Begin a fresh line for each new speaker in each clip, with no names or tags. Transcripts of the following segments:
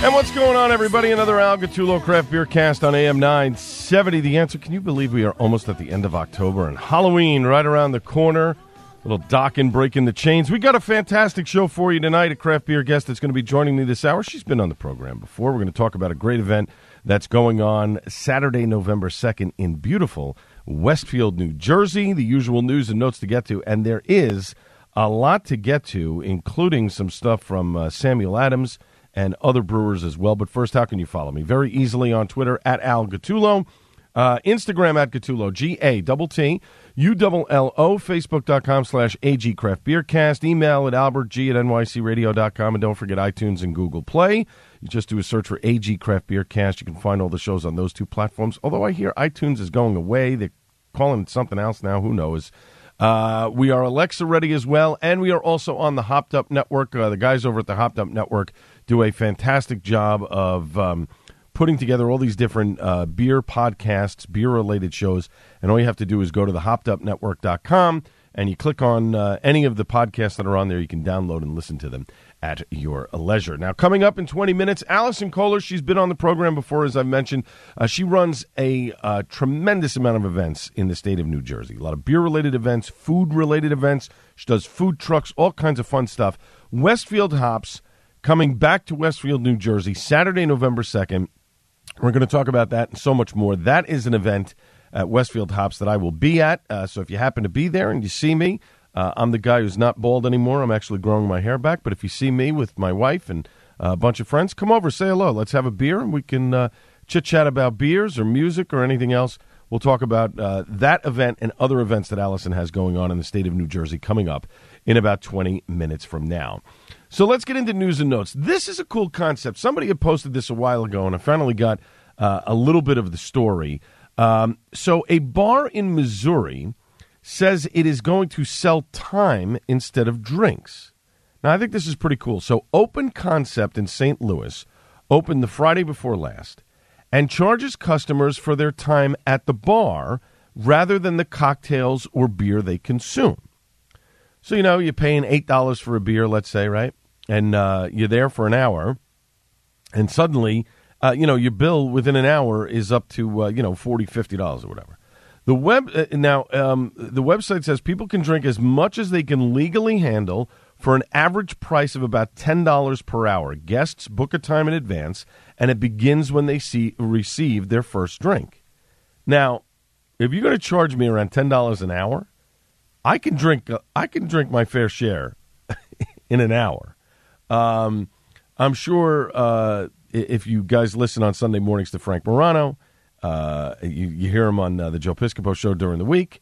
And what's going on, everybody? Another Al Gattullo Craft Beer Cast on AM 970. The answer can you believe we are almost at the end of October and Halloween right around the corner? Little Dokken, breaking the chains. We got a fantastic show for you tonight. A craft beer guest that's going to be joining me this hour. She's been on the program before. We're going to talk about a great event that's going on Saturday, November 2nd in beautiful Westfield, New Jersey. The usual news and notes to get to. And there is a lot to get to, including some stuff from uh, Samuel Adams and other brewers as well. But first, how can you follow me? Very easily on Twitter at Al Gattullo, uh, Instagram at Gattullo, G A double T U double L O, Facebook.com slash AG Craft Beer Cast, email at Albert G at NYCRadio.com, and don't forget iTunes and Google Play. You just do a search for AG Craft Beer Cast. You can find all the shows on those two platforms. Although I hear iTunes is going away, they're calling it something else now. Who knows? Uh, we are Alexa ready as well, and we are also on the Hopped Up Network. Uh, the guys over at the Hopped Up Network do a fantastic job of um, putting together all these different uh, beer podcasts, beer related shows. And all you have to do is go to the hoppedupnetwork.com and you click on uh, any of the podcasts that are on there. You can download and listen to them at your leisure. Now, coming up in 20 minutes, Allison Kohler. She's been on the program before, as I've mentioned. Uh, she runs a uh, tremendous amount of events in the state of New Jersey. A lot of beer related events, food related events. She does food trucks, all kinds of fun stuff. Westfield Hops coming back to Westfield, New Jersey, Saturday, November 2nd. We're going to talk about that and so much more. That is an event at Westfield Hops that I will be at. Uh, so if you happen to be there and you see me, uh, I'm the guy who's not bald anymore. I'm actually growing my hair back. But if you see me with my wife and a bunch of friends, come over, say hello. Let's have a beer and we can uh, chit chat about beers or music or anything else. We'll talk about uh, that event and other events that Allison has going on in the state of New Jersey coming up in about 20 minutes from now. So let's get into news and notes. This is a cool concept. Somebody had posted this a while ago, and I finally got uh, a little bit of the story. Um, so, a bar in Missouri says it is going to sell time instead of drinks. Now, I think this is pretty cool. So, Open Concept in St. Louis opened the Friday before last and charges customers for their time at the bar rather than the cocktails or beer they consume. So, you know, you're paying $8 for a beer, let's say, right? And uh, you're there for an hour, and suddenly, uh, you know, your bill within an hour is up to, uh, you know, $40, $50 or whatever. The web uh, now um, the website says people can drink as much as they can legally handle for an average price of about ten dollars per hour. Guests book a time in advance, and it begins when they see receive their first drink. Now, if you're going to charge me around ten dollars an hour, I can drink. Uh, I can drink my fair share in an hour. Um, I'm sure uh, if you guys listen on Sunday mornings to Frank Morano, uh, you, you, hear him on uh, the Joe Piscopo show during the week.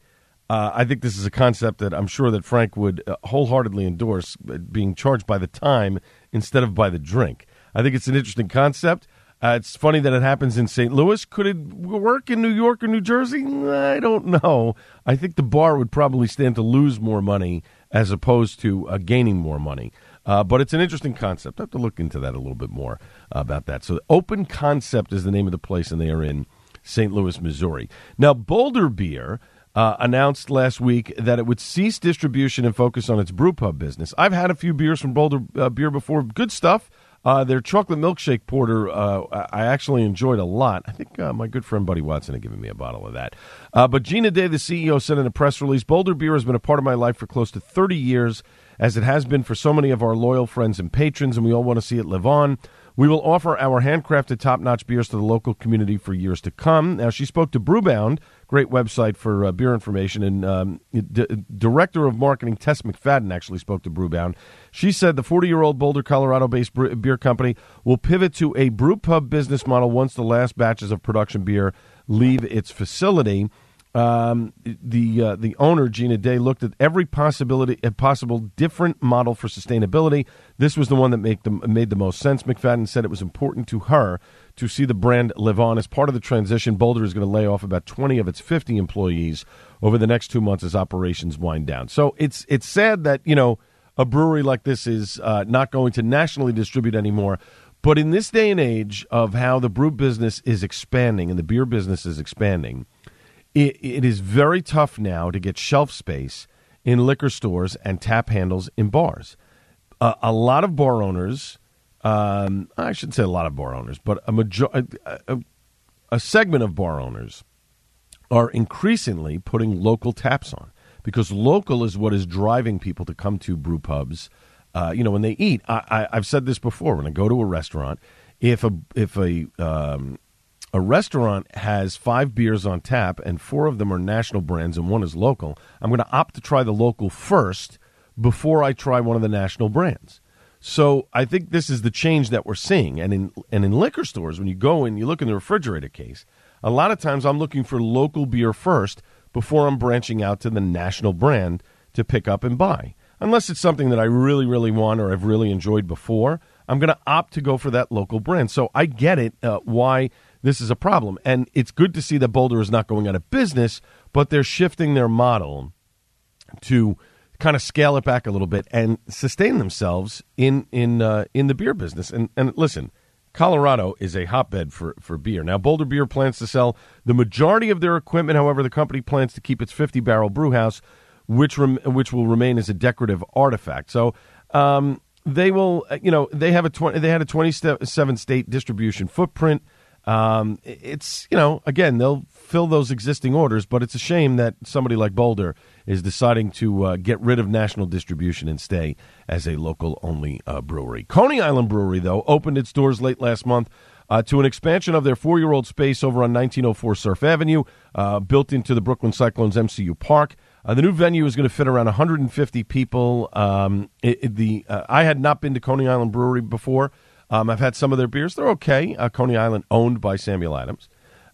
Uh, I think this is a concept that I'm sure that Frank would uh, wholeheartedly endorse, being charged by the time instead of by the drink. I think it's an interesting concept. Uh, it's funny that it happens in St. Louis. Could it work in New York or New Jersey? I don't know. I think the bar would probably stand to lose more money as opposed to uh, gaining more money. Uh, but it's an interesting concept. I have to look into that a little bit more about that. So, Open Concept is the name of the place, and they are in St. Louis, Missouri. Now, Boulder Beer. Uh, announced last week that it would cease distribution and focus on its brewpub business. I've had a few beers from Boulder uh, Beer before. Good stuff. Uh, their chocolate milkshake porter, uh, I actually enjoyed a lot. I think uh, my good friend Buddy Watson had given me a bottle of that. Uh, but Gina Day, the CEO, said in a press release Boulder Beer has been a part of my life for close to 30 years, as it has been for so many of our loyal friends and patrons, and we all want to see it live on. We will offer our handcrafted top notch beers to the local community for years to come. Now, she spoke to Brewbound great website for uh, beer information. And um, D- director of marketing Tess McFadden actually spoke to Brewbound. She said the 40 year old Boulder, Colorado based beer company will pivot to a brew pub business model once the last batches of production beer leave its facility. Um, the uh, the owner Gina Day looked at every possibility, a possible different model for sustainability. This was the one that made the made the most sense. McFadden said it was important to her to see the brand live on. As part of the transition, Boulder is going to lay off about twenty of its fifty employees over the next two months as operations wind down. So it's it's sad that you know a brewery like this is uh, not going to nationally distribute anymore. But in this day and age of how the brew business is expanding and the beer business is expanding it, it is very tough now to get shelf space in liquor stores and tap handles in bars. Uh, a lot of bar owners, um, I shouldn't say a lot of bar owners, but a, major- a, a, a segment of bar owners are increasingly putting local taps on because local is what is driving people to come to brew pubs. Uh, you know, when they eat, I, have said this before. When I go to a restaurant, if a if a um, a restaurant has five beers on tap and four of them are national brands and one is local, I'm going to opt to try the local first before I try one of the national brands. So I think this is the change that we're seeing. And in and in liquor stores, when you go and you look in the refrigerator case, a lot of times I'm looking for local beer first before I'm branching out to the national brand to pick up and buy. Unless it's something that I really, really want or I've really enjoyed before, I'm going to opt to go for that local brand. So I get it uh, why this is a problem. And it's good to see that Boulder is not going out of business, but they're shifting their model to kind of scale it back a little bit and sustain themselves in in uh, in the beer business. And and listen, Colorado is a hotbed for, for beer. Now, Boulder Beer plans to sell the majority of their equipment. However, the company plans to keep its 50 barrel brew house, which rem- which will remain as a decorative artifact. So. Um, they will, you know, they have a 20, they had a 27 state distribution footprint. Um, it's you know again they'll fill those existing orders, but it's a shame that somebody like Boulder is deciding to uh, get rid of national distribution and stay as a local only uh, brewery. Coney Island Brewery though opened its doors late last month. Uh, to an expansion of their four year old space over on 1904 Surf Avenue, uh, built into the Brooklyn Cyclones MCU Park. Uh, the new venue is going to fit around 150 people. Um, it, it, the uh, I had not been to Coney Island Brewery before. Um, I've had some of their beers; they're okay. Uh, Coney Island, owned by Samuel Adams,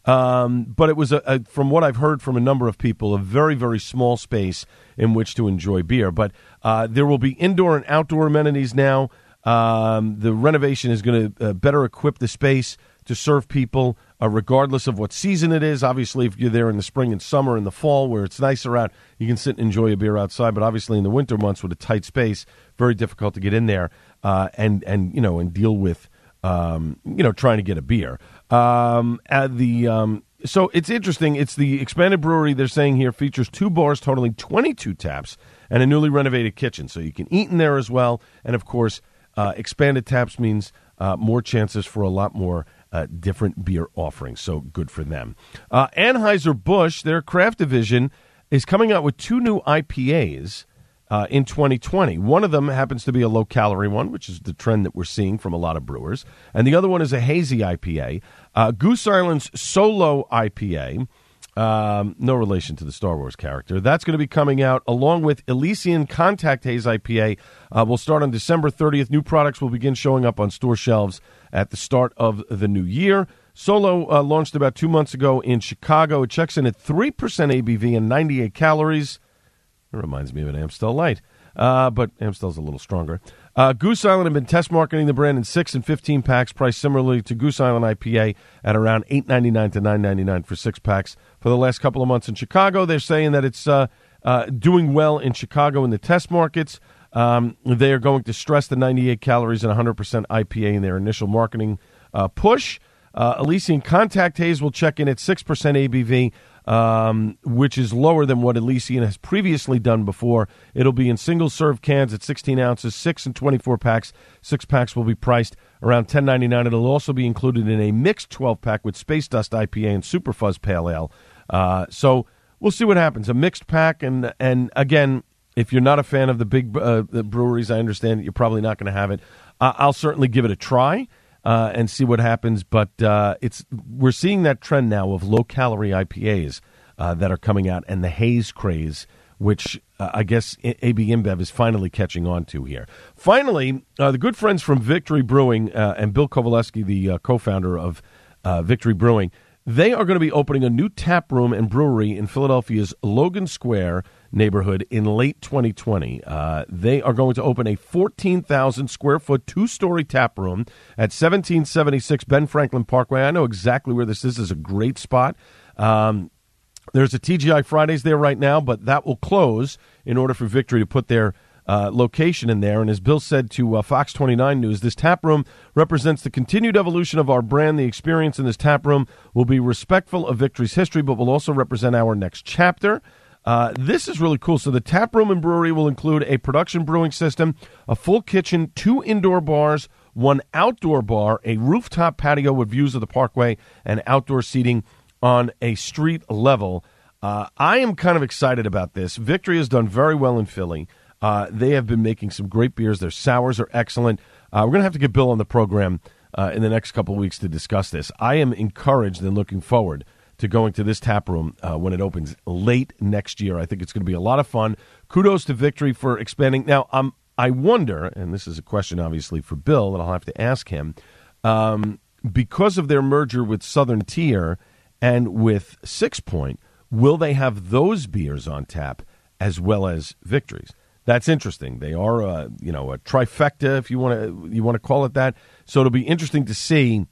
um, but it was a, a, from what I've heard from a number of people, a very very small space in which to enjoy beer. But uh, there will be indoor and outdoor amenities now. Um, the renovation is going to uh, better equip the space to serve people uh, regardless of what season it is. Obviously, if you're there in the spring and summer and the fall where it's nicer out, you can sit and enjoy a beer outside. But obviously, in the winter months with a tight space, very difficult to get in there uh, and and you know and deal with um, you know trying to get a beer. Um, at the um, so it's interesting. It's the expanded brewery. They're saying here features two bars totaling 22 taps and a newly renovated kitchen, so you can eat in there as well. And of course, uh, expanded taps means uh, more chances for a lot more. Uh, different beer offerings, so good for them. Uh, Anheuser Busch, their craft division, is coming out with two new IPAs uh, in 2020. One of them happens to be a low calorie one, which is the trend that we're seeing from a lot of brewers. And the other one is a hazy IPA. Uh, Goose Island's Solo IPA. Um, no relation to the Star Wars character. That's going to be coming out along with Elysian Contact Haze IPA. Uh, will start on December 30th. New products will begin showing up on store shelves at the start of the new year. Solo uh, launched about two months ago in Chicago. It checks in at 3% ABV and 98 calories. It reminds me of an Amstel Light, uh, but Amstel's a little stronger. Uh, Goose Island have been test marketing the brand in six and fifteen packs, priced similarly to Goose Island IPA at around eight ninety nine to nine ninety nine for six packs for the last couple of months in Chicago. They're saying that it's uh, uh doing well in Chicago in the test markets. Um, they are going to stress the 98 calories and 100% IPA in their initial marketing uh, push. Uh, Elysian Contact Haze will check in at 6% ABV um, which is lower than what Elysian has previously done before. It'll be in single serve cans at 16 ounces, 6 and 24 packs. Six packs will be priced around 10.99. It'll also be included in a mixed 12 pack with Space Dust IPA and Super Fuzz Pale Ale. Uh, so we'll see what happens. A mixed pack, and and again, if you're not a fan of the big uh, the breweries, I understand you're probably not going to have it. Uh, I'll certainly give it a try uh, and see what happens. But uh, it's we're seeing that trend now of low calorie IPAs. Uh, that are coming out, and the haze craze, which uh, I guess AB InBev is finally catching on to here. Finally, uh, the good friends from Victory Brewing uh, and Bill Covaleski, the uh, co-founder of Victory Brewing, they are going to be opening a new tap room and brewery in Philadelphia's Logan Square neighborhood in late 2020. Uh, they are going to open a 14,000 square foot, two story tap room at 1776 Ben Franklin Parkway. I know exactly where this is. This is a great spot. Um, there's a TGI Fridays there right now, but that will close in order for Victory to put their uh, location in there. And as Bill said to uh, Fox 29 News, this tap room represents the continued evolution of our brand. The experience in this tap room will be respectful of Victory's history, but will also represent our next chapter. Uh, this is really cool. So the tap room and brewery will include a production brewing system, a full kitchen, two indoor bars, one outdoor bar, a rooftop patio with views of the parkway, and outdoor seating on a street level. Uh, I am kind of excited about this. Victory has done very well in Philly. Uh, they have been making some great beers. Their sours are excellent. Uh, we're going to have to get Bill on the program uh, in the next couple of weeks to discuss this. I am encouraged and looking forward to going to this tap room uh, when it opens late next year. I think it's going to be a lot of fun. Kudos to Victory for expanding. Now, um, I wonder, and this is a question obviously for Bill that I'll have to ask him, um, because of their merger with Southern Tier and with Six Point, will they have those beers on tap as well as Victories? That's interesting. They are, a, you know, a trifecta, if you want to you want to call it that. So it'll be interesting to see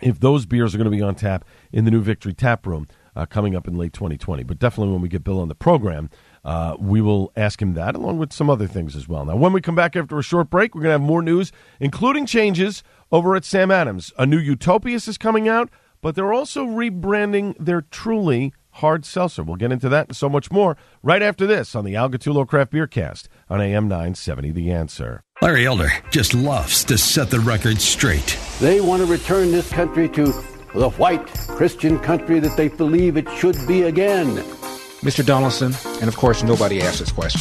if those beers are going to be on tap in the new Victory Tap Room uh, coming up in late 2020. But definitely when we get Bill on the program, uh, we will ask him that along with some other things as well. Now, when we come back after a short break, we're going to have more news, including changes over at Sam Adams. A new Utopias is coming out, but they're also rebranding their Truly hard seltzer. We'll get into that and so much more right after this on the Al Gattullo Craft Beer Cast on AM 970 The Answer.
Larry Elder just loves to set the record straight.
They want to return this country to the white Christian country that they believe it should be again.
Mr. Donaldson, and of course nobody asked this question,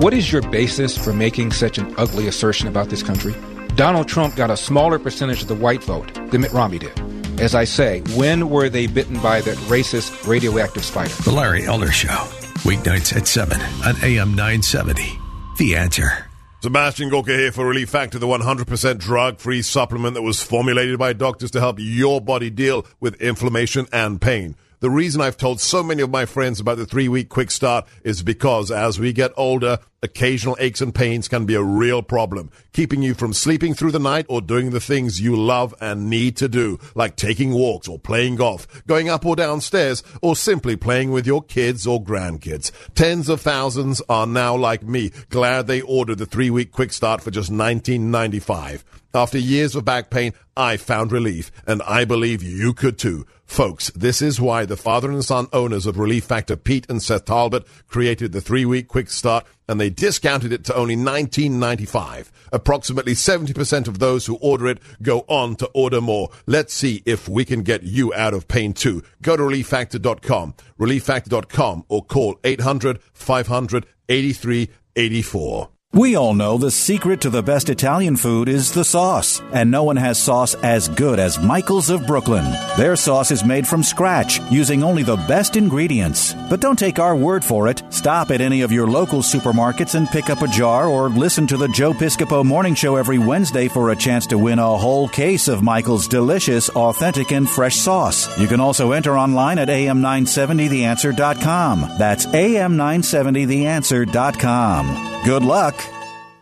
what is your basis for making such an ugly assertion about this country? Donald Trump got a smaller percentage of the white vote than Mitt Romney did. As I say, when were they bitten by that racist radioactive spider?
The Larry Elder Show, weeknights at 7 on AM 970. The answer.
Sebastian Gorka here for Relief Factor, the 100% drug-free supplement that was formulated by doctors to help your body deal with inflammation and pain. The reason I've told so many of my friends about the three week quick start is because as we get older, occasional aches and pains can be a real problem, keeping you from sleeping through the night or doing the things you love and need to do, like taking walks or playing golf, going up or downstairs, or simply playing with your kids or grandkids. Tens of thousands are now like me, glad they ordered the three week quick start for just $19.95. After years of back pain, I found relief, and I believe you could too. Folks, this is why the father and son owners of Relief Factor, Pete and Seth Talbot, created the three week quick start and they discounted it to only $19.95. Approximately 70% of those who order it go on to order more. Let's see if we can get you out of pain too. Go to relieffactor.com, relieffactor.com, or call 800 500 8384.
We all know the secret to the best Italian food is the sauce, and no one has sauce as good as Michael's of Brooklyn. Their sauce is made from scratch, using only the best ingredients. But don't take our word for it. Stop at any of your local supermarkets and pick up a jar or listen to the Joe Piscopo Morning Show every Wednesday for a chance to win a whole case of Michael's delicious, authentic, and fresh sauce. You can also enter online at am970theanswer.com. That's am970theanswer.com. Good luck.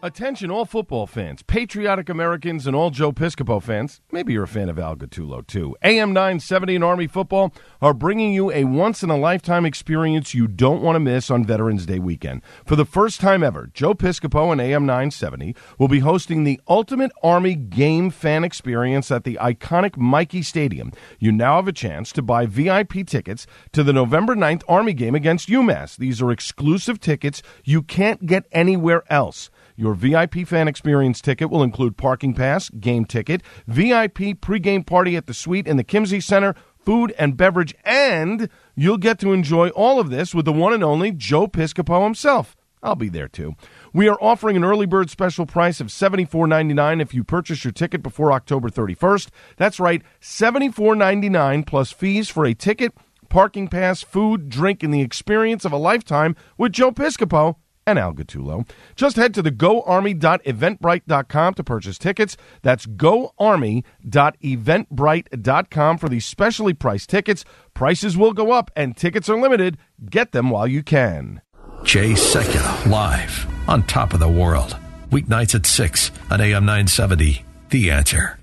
Attention, all football fans, patriotic Americans, and all Joe Piscopo fans. Maybe you're a fan of Al Gattullo, too. AM 970 and Army football are bringing you a once in a lifetime experience you don't want to miss on Veterans Day weekend. For the first time ever, Joe Piscopo and AM 970 will be hosting the Ultimate Army Game Fan Experience at the iconic Michie Stadium. You now have a chance to buy VIP tickets to the November 9th Army game against UMass. These are exclusive tickets you can't get anywhere else. Your VIP fan experience ticket will include parking pass, game ticket, VIP pregame party at the suite in the Kimsey Center, food and beverage, and you'll get to enjoy all of this with the one and only Joe Piscopo himself. I'll be there too. We are offering an early bird special price of $74.99 if you purchase your ticket before October 31st. That's right, $74.99 plus fees for a ticket parking pass, food, drink, and the experience of a lifetime with Joe Piscopo and Al Gattullo. Just head to the goarmy.eventbrite.com to purchase tickets. That's goarmy.eventbrite.com for these specially priced tickets. Prices will go up and tickets are limited. Get them while you can.
Jay Sekulow live on top of the world. Weeknights at 6 on AM 970. The answer.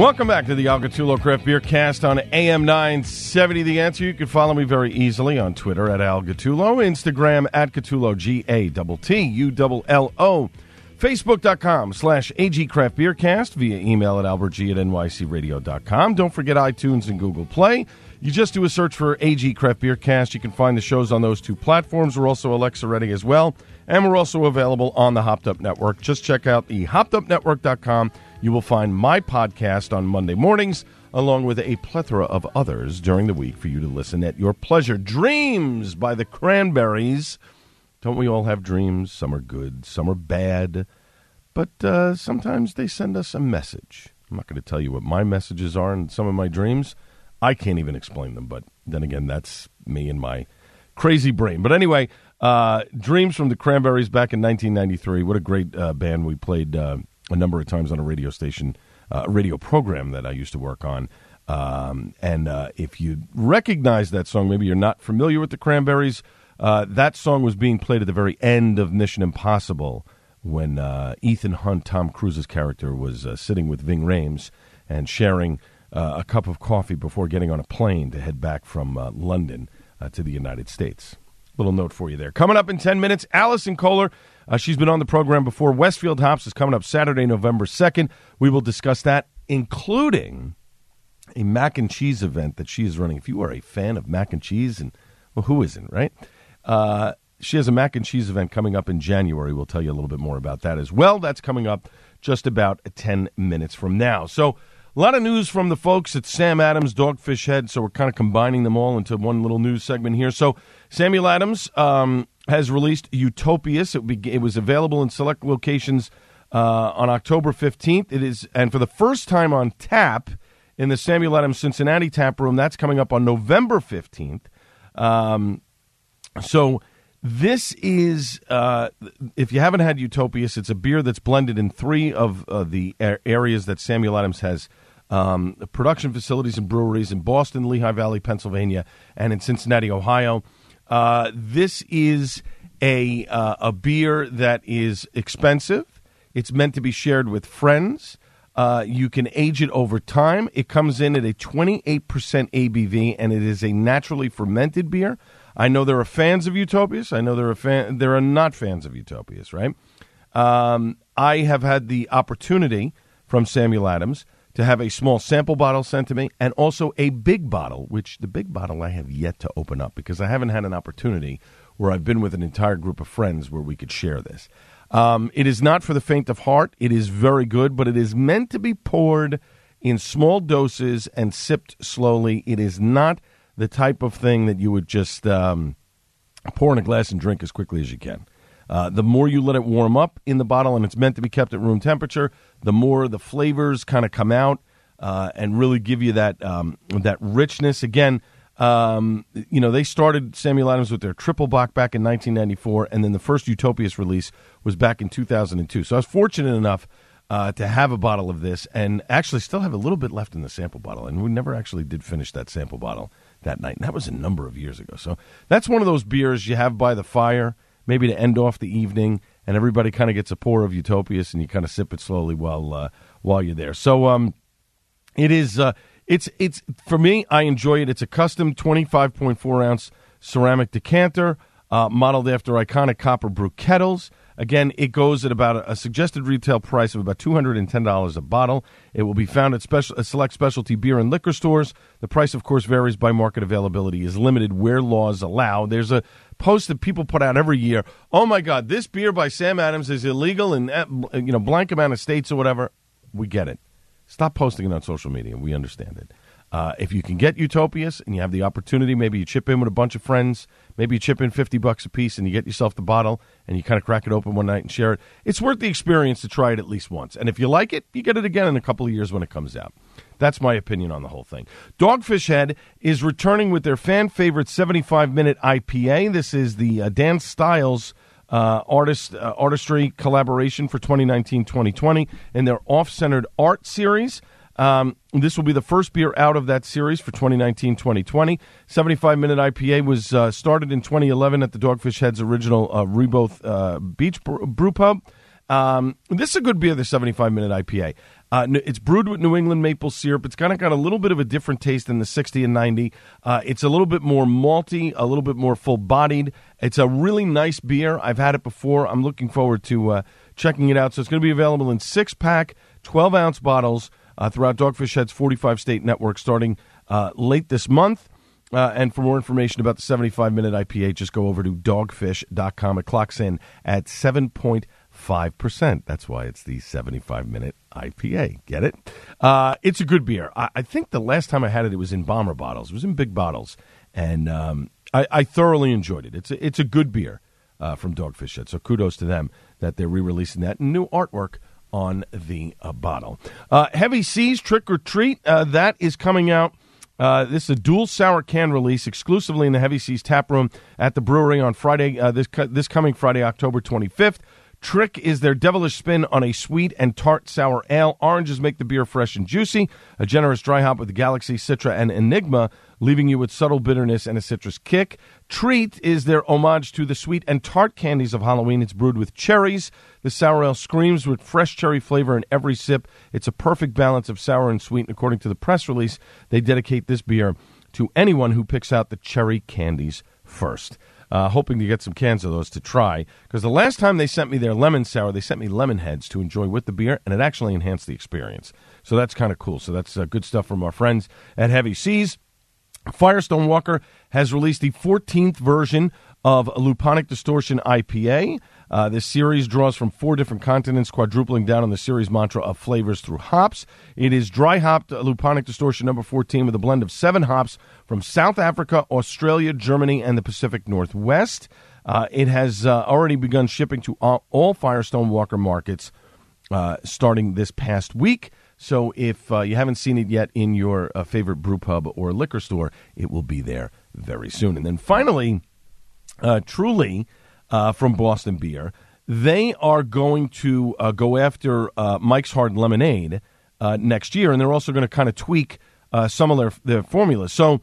Welcome back to the Al Gattullo Craft Beer Cast on AM 970. The answer you can follow me very easily on Twitter at Al Gattullo, Instagram at Gattullo, G A T T U L L O, Facebook.com slash AG Craft Beer Cast via email at albertg at nycradio.com. Don't forget iTunes and Google Play. You just do a search for AG Craft Beer Cast. You can find the shows on those two platforms. We're also Alexa ready as well. And we're also available on the Hopped Up Network. Just check out the hoppedupnetwork.com you will find my podcast on Monday mornings, along with a plethora of others during the week for you to listen at your pleasure. Dreams by the Cranberries. Don't we all have dreams? Some are good, some are bad, but uh, sometimes they send us a message. I'm not going to tell you what my messages are in some of my dreams. I can't even explain them, but then again, that's me and my crazy brain. But anyway, uh, Dreams from the Cranberries back in 1993. What a great uh, band we played uh, a number of times on a radio station, uh, radio program that I used to work on. Um, and uh, if you recognize that song, maybe you're not familiar with the Cranberries. Uh, that song was being played at the very end of Mission Impossible when uh, Ethan Hunt, Tom Cruise's character, was uh, sitting with Ving Rhames and sharing uh, a cup of coffee before getting on a plane to head back from London to the United States. Little note for you there. Coming up in 10 minutes, Allison Kohler uh, she's been on the program before. Westfield Hops is coming up Saturday, November 2nd. We will discuss that, including a mac and cheese event that she is running. If you are a fan of mac and cheese, and well, who isn't, right? Uh, she has a mac and cheese event coming up in January. We'll tell you a little bit more about that as well. That's coming up just about 10 minutes from now. So, a lot of news from the folks at Sam Adams Dogfish Head. So, we're kind of combining them all into one little news segment here. So, Samuel Adams um, has released Utopias. It, be, it was available in select locations uh, on October 15th. It is, and for the first time on tap in the Samuel Adams Cincinnati tap room, that's coming up on November 15th. Um, so this is, uh, if you haven't had Utopias, it's a beer that's blended in three of uh, the areas that Samuel Adams has um, production facilities and breweries in Boston, Lehigh Valley, Pennsylvania, and in Cincinnati, Ohio. Uh, this is a uh, a beer that is expensive. It's meant to be shared with friends. Uh, you can age it over time. It comes in at a 28% ABV, and it is a naturally fermented beer. I know there are fans of Utopias. I know there are fan, there are not fans of Utopias. Right? Um, I have had the opportunity from Samuel Adams to have a small sample bottle sent to me and also a big bottle, which the big bottle I have yet to open up because I haven't had an opportunity where I've been with an entire group of friends where we could share this. Um, it is not for the faint of heart. It is very good, but it is meant to be poured in small doses and sipped slowly. It is not the type of thing that you would just um, pour in a glass and drink as quickly as you can. Uh, the more you let it warm up in the bottle, and it's meant to be kept at room temperature, the more the flavors kind of come out uh, and really give you that um, that richness. Again, um, you know, they started Samuel Adams with their triple bock back in 1994, and then the first Utopias release was back in 2002. So I was fortunate enough uh, to have a bottle of this, and actually still have a little bit left in the sample bottle. And we never actually did finish that sample bottle that night. And that was a number of years ago. So that's one of those beers you have by the fire maybe to end off the evening, and everybody kind of gets a pour of Utopias, and you kind of sip it slowly while uh, while you're there. So um, it is uh, it's it's for me. I enjoy it. It's a custom 25.4 ounce ceramic decanter, uh, modeled after iconic copper brew kettles. Again, it goes at about a, a suggested retail price of about $210 a bottle. It will be found at special, select specialty beer and liquor stores. The price, of course, varies by market availability, is limited where laws allow. There's a post that people put out every year. Oh my God, this beer by Sam Adams is illegal in uh, you know blank amount of states or whatever. We get it. stop posting it on social media. We understand it. Uh, if you can get Utopias and you have the opportunity, maybe you chip in with a bunch of friends, maybe you chip in 50 bucks a piece and you get yourself the bottle and you kind of crack it open one night and share it. It's worth the experience to try it at least once. And if you like it, you get it again in a couple of years when it comes out. That's my opinion on the whole thing. Dogfish Head is returning with their fan favorite 75 minute IPA. This is the uh, Dan Styles uh, artist uh, artistry collaboration for 2019 2020 in their off centered art series. Um, this will be the first beer out of that series for 2019 2020. 75 Minute IPA was uh, started in 2011 at the Dogfish Head's original uh, Reboth uh, Beach Brew Pub. Um, this is a good beer, the 75 Minute IPA. Uh, it's brewed with New England maple syrup. It's kind of got a little bit of a different taste than the 60 and 90. Uh, it's a little bit more malty, a little bit more full bodied. It's a really nice beer. I've had it before. I'm looking forward to uh, checking it out. So it's going to be available in six pack, 12 ounce bottles uh, throughout Dogfish Head's 45 state network starting uh, late this month. Uh, and for more information about the 75 minute IPA, just go over to dogfish.com. It clocks in at 7.5 5%. That's why it's the 75 minute IPA. Get it? Uh, it's a good beer. I, I, think the last time I had it, it was in bomber bottles, it was in big bottles. And um, I, I, thoroughly enjoyed it. It's a, it's a good beer uh, from Dogfish Head. So kudos to them that they're re releasing that new artwork on the uh, bottle. Uh, Heavy Seas Trick or Treat, uh, that is coming out. Uh, this is a dual sour can release exclusively in the Heavy Seas tap room at the brewery on Friday, uh, this, this coming Friday, October 25th. Trick is their devilish spin on a sweet and tart sour ale. Oranges make the beer fresh and juicy. A generous dry hop with Galaxy, Citra, and Enigma, leaving you with subtle bitterness and a citrus kick. Treat is their homage to the sweet and tart candies of Halloween. It's brewed with cherries. The sour ale screams with fresh cherry flavor in every sip. It's a perfect balance of sour and sweet. And according to the press release, they dedicate this beer to anyone who picks out the cherry candies first uh, hoping to get some cans of those to try. Because the last time they sent me their lemon sour, they sent me lemon heads to enjoy with the beer, and it actually enhanced the experience. So that's kind of cool. So that's uh, good stuff from our friends at Heavy Seas. Firestone Walker has released the 14th version of Luponic Distortion IPA. Uh, this series draws from four different continents, quadrupling down on the series mantra of flavors through hops. It is dry hopped Luponic Distortion number 14 with a blend of seven hops from South Africa, Australia, Germany, and the Pacific Northwest. Uh, it has uh, already begun shipping to all, all Firestone Walker markets uh, starting this past week. So if uh, you haven't seen it yet in your uh, favorite brew pub or liquor store, it will be there very soon. And then finally, Truly uh, from Boston Beer. They are going to uh, go after uh, Mike's Hard Lemonade uh, next year, and they're also going to kind of tweak uh, some of their, their formulas. So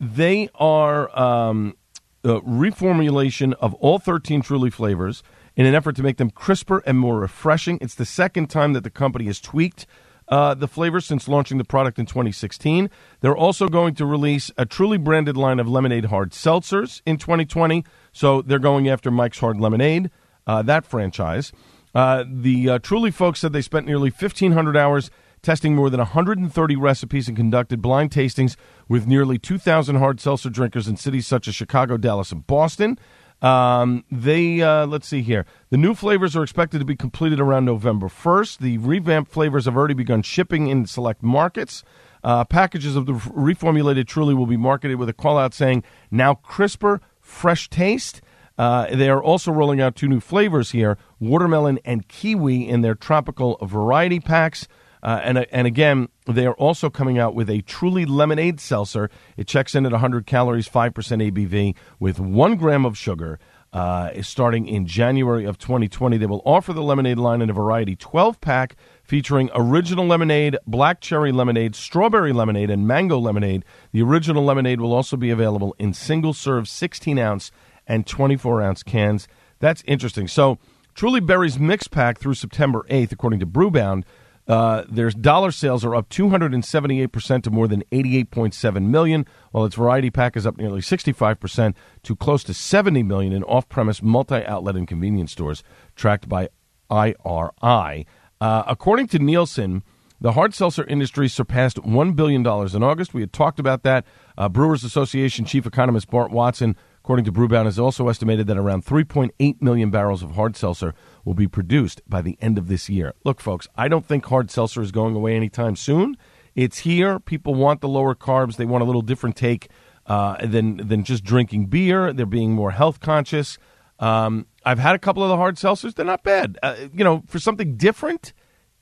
they are um, reformulation of all 13 Truly flavors in an effort to make them crisper and more refreshing. It's the second time that the company has tweaked uh, the flavors since launching the product in 2016. They're also going to release a truly branded line of lemonade hard seltzers in 2020. So they're going after Mike's Hard Lemonade, uh, that franchise. Uh, the uh, Truly folks said they spent nearly 1,500 hours testing more than 130 recipes and conducted blind tastings with nearly 2,000 hard seltzer drinkers in cities such as Chicago, Dallas, and Boston. Um, they uh, let's see here. The new flavors are expected to be completed around November 1st. The revamped flavors have already begun shipping in select markets. Uh, packages of the reformulated Truly will be marketed with a call out saying "Now crisper, fresh taste." Uh, they are also rolling out two new flavors here: watermelon and kiwi in their tropical variety packs. Uh, and, and again, they are also coming out with a truly lemonade seltzer. It checks in at 100 calories, 5% ABV, with one gram of sugar. Uh, starting in January of 2020, they will offer the lemonade line in a variety 12 pack featuring original lemonade, black cherry lemonade, strawberry lemonade, and mango lemonade. The original lemonade will also be available in single serve 16 ounce and 24 ounce cans. That's interesting. So, Truly Berries Mix Pack through September 8th, according to Brewbound, uh, their dollar sales are up 278% to more than 88.7 million, while its variety pack is up nearly 65% to close to 70 million in off-premise multi-outlet and convenience stores, tracked by IRI. Uh, according to Nielsen, the hard seltzer industry surpassed $1 billion in August. We had talked about that. Uh, Brewers Association chief economist Bart Watson according to Brewbound, has also estimated that around 3.8 million barrels of hard seltzer will be produced by the end of this year. Look, folks, I don't think hard seltzer is going away anytime soon. It's here. People want the lower carbs. They want a little different take uh, than than just drinking beer. They're being more health conscious. Um, I've had a couple of the hard seltzers. They're not bad. Uh, you know, for something different,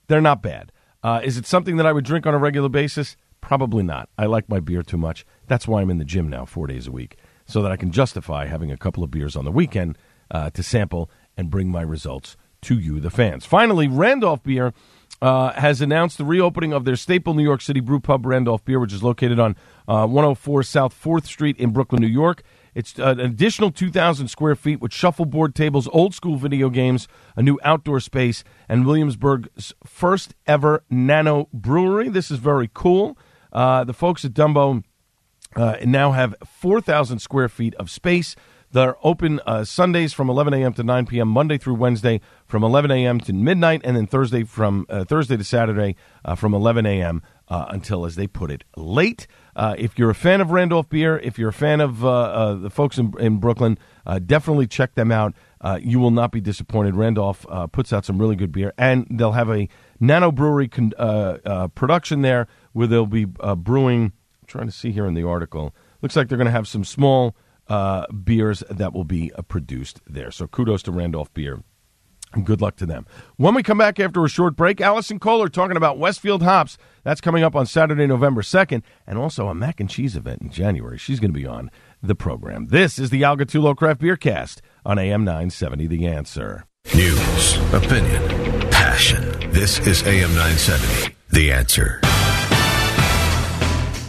they're not bad. Uh, is it something that I would drink on a regular basis? Probably not. I like my beer too much. That's why I'm in the gym now four days a week, so that I can justify having a couple of beers on the weekend uh, to sample and bring my results to you, the fans. Finally, Randolph Beer uh, has announced the reopening of their staple New York City brew pub, Randolph Beer, which is located on uh, 104 South 4th Street in Brooklyn, New York. It's uh, an additional 2,000 square feet with shuffleboard tables, old school video games, a new outdoor space, and Williamsburg's first ever nano brewery. This is very cool. Uh, the folks at Dumbo uh, now have 4,000 square feet of space. They're open uh, Sundays from 11 a.m. to 9 p.m. Monday through Wednesday from 11 a.m. to midnight, and then Thursday from uh, Thursday to Saturday uh, from 11 a.m. Uh, until, as they put it, late. Uh, if you're a fan of Randolph beer, if you're a fan of uh, the folks in, in Brooklyn, definitely check them out. you will not be disappointed. Randolph puts out some really good beer, and they'll have a nano brewery con- production there where they'll be brewing. I'm trying to see here in the article. Looks like they're going to have some small uh, beers that will be uh, produced there. So kudos to Randolph Beer. Good luck to them. When we come back after a short break, Allison Kohler talking about Westfield Hops. That's coming up on Saturday, November 2nd, and also a mac and cheese event in January. She's going to be on the program. This is the Al Gattullo Craft Beer Cast on AM 970 The Answer.
News, opinion, passion. This is AM 970 The Answer.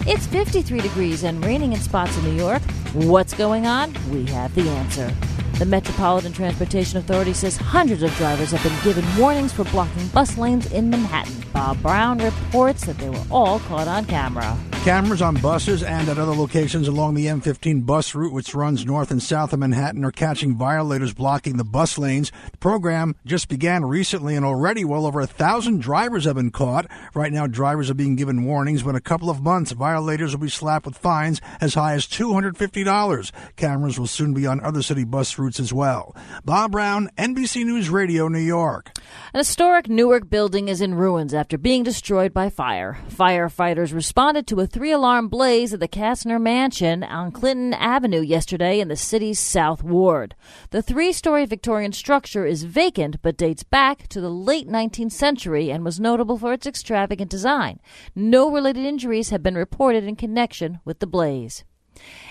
It's 53 degrees and raining in spots in New York. What's going on? We have the answer. The Metropolitan Transportation Authority says hundreds of drivers have been given warnings for blocking bus lanes in Manhattan. Bob Brown reports that they were all caught on camera.
Cameras on buses and at other locations along the M15 bus route, which runs north and south of Manhattan, are catching violators blocking the bus lanes. The program just began recently, and already well over a thousand drivers have been caught. Right now, drivers are being given warnings. But in a couple of months, violators will be slapped with fines as high as $250. Cameras will soon be on other city bus routes as well. Bob Brown, NBC News Radio, New York.
An historic Newark building is in ruins after being destroyed by fire. Firefighters responded to a three alarm blaze at the Kastner Mansion on Clinton Avenue yesterday in the city's South Ward. The three story Victorian structure is vacant but dates back to the late 19th century and was notable for its extravagant design. No related injuries have been reported in connection with the blaze.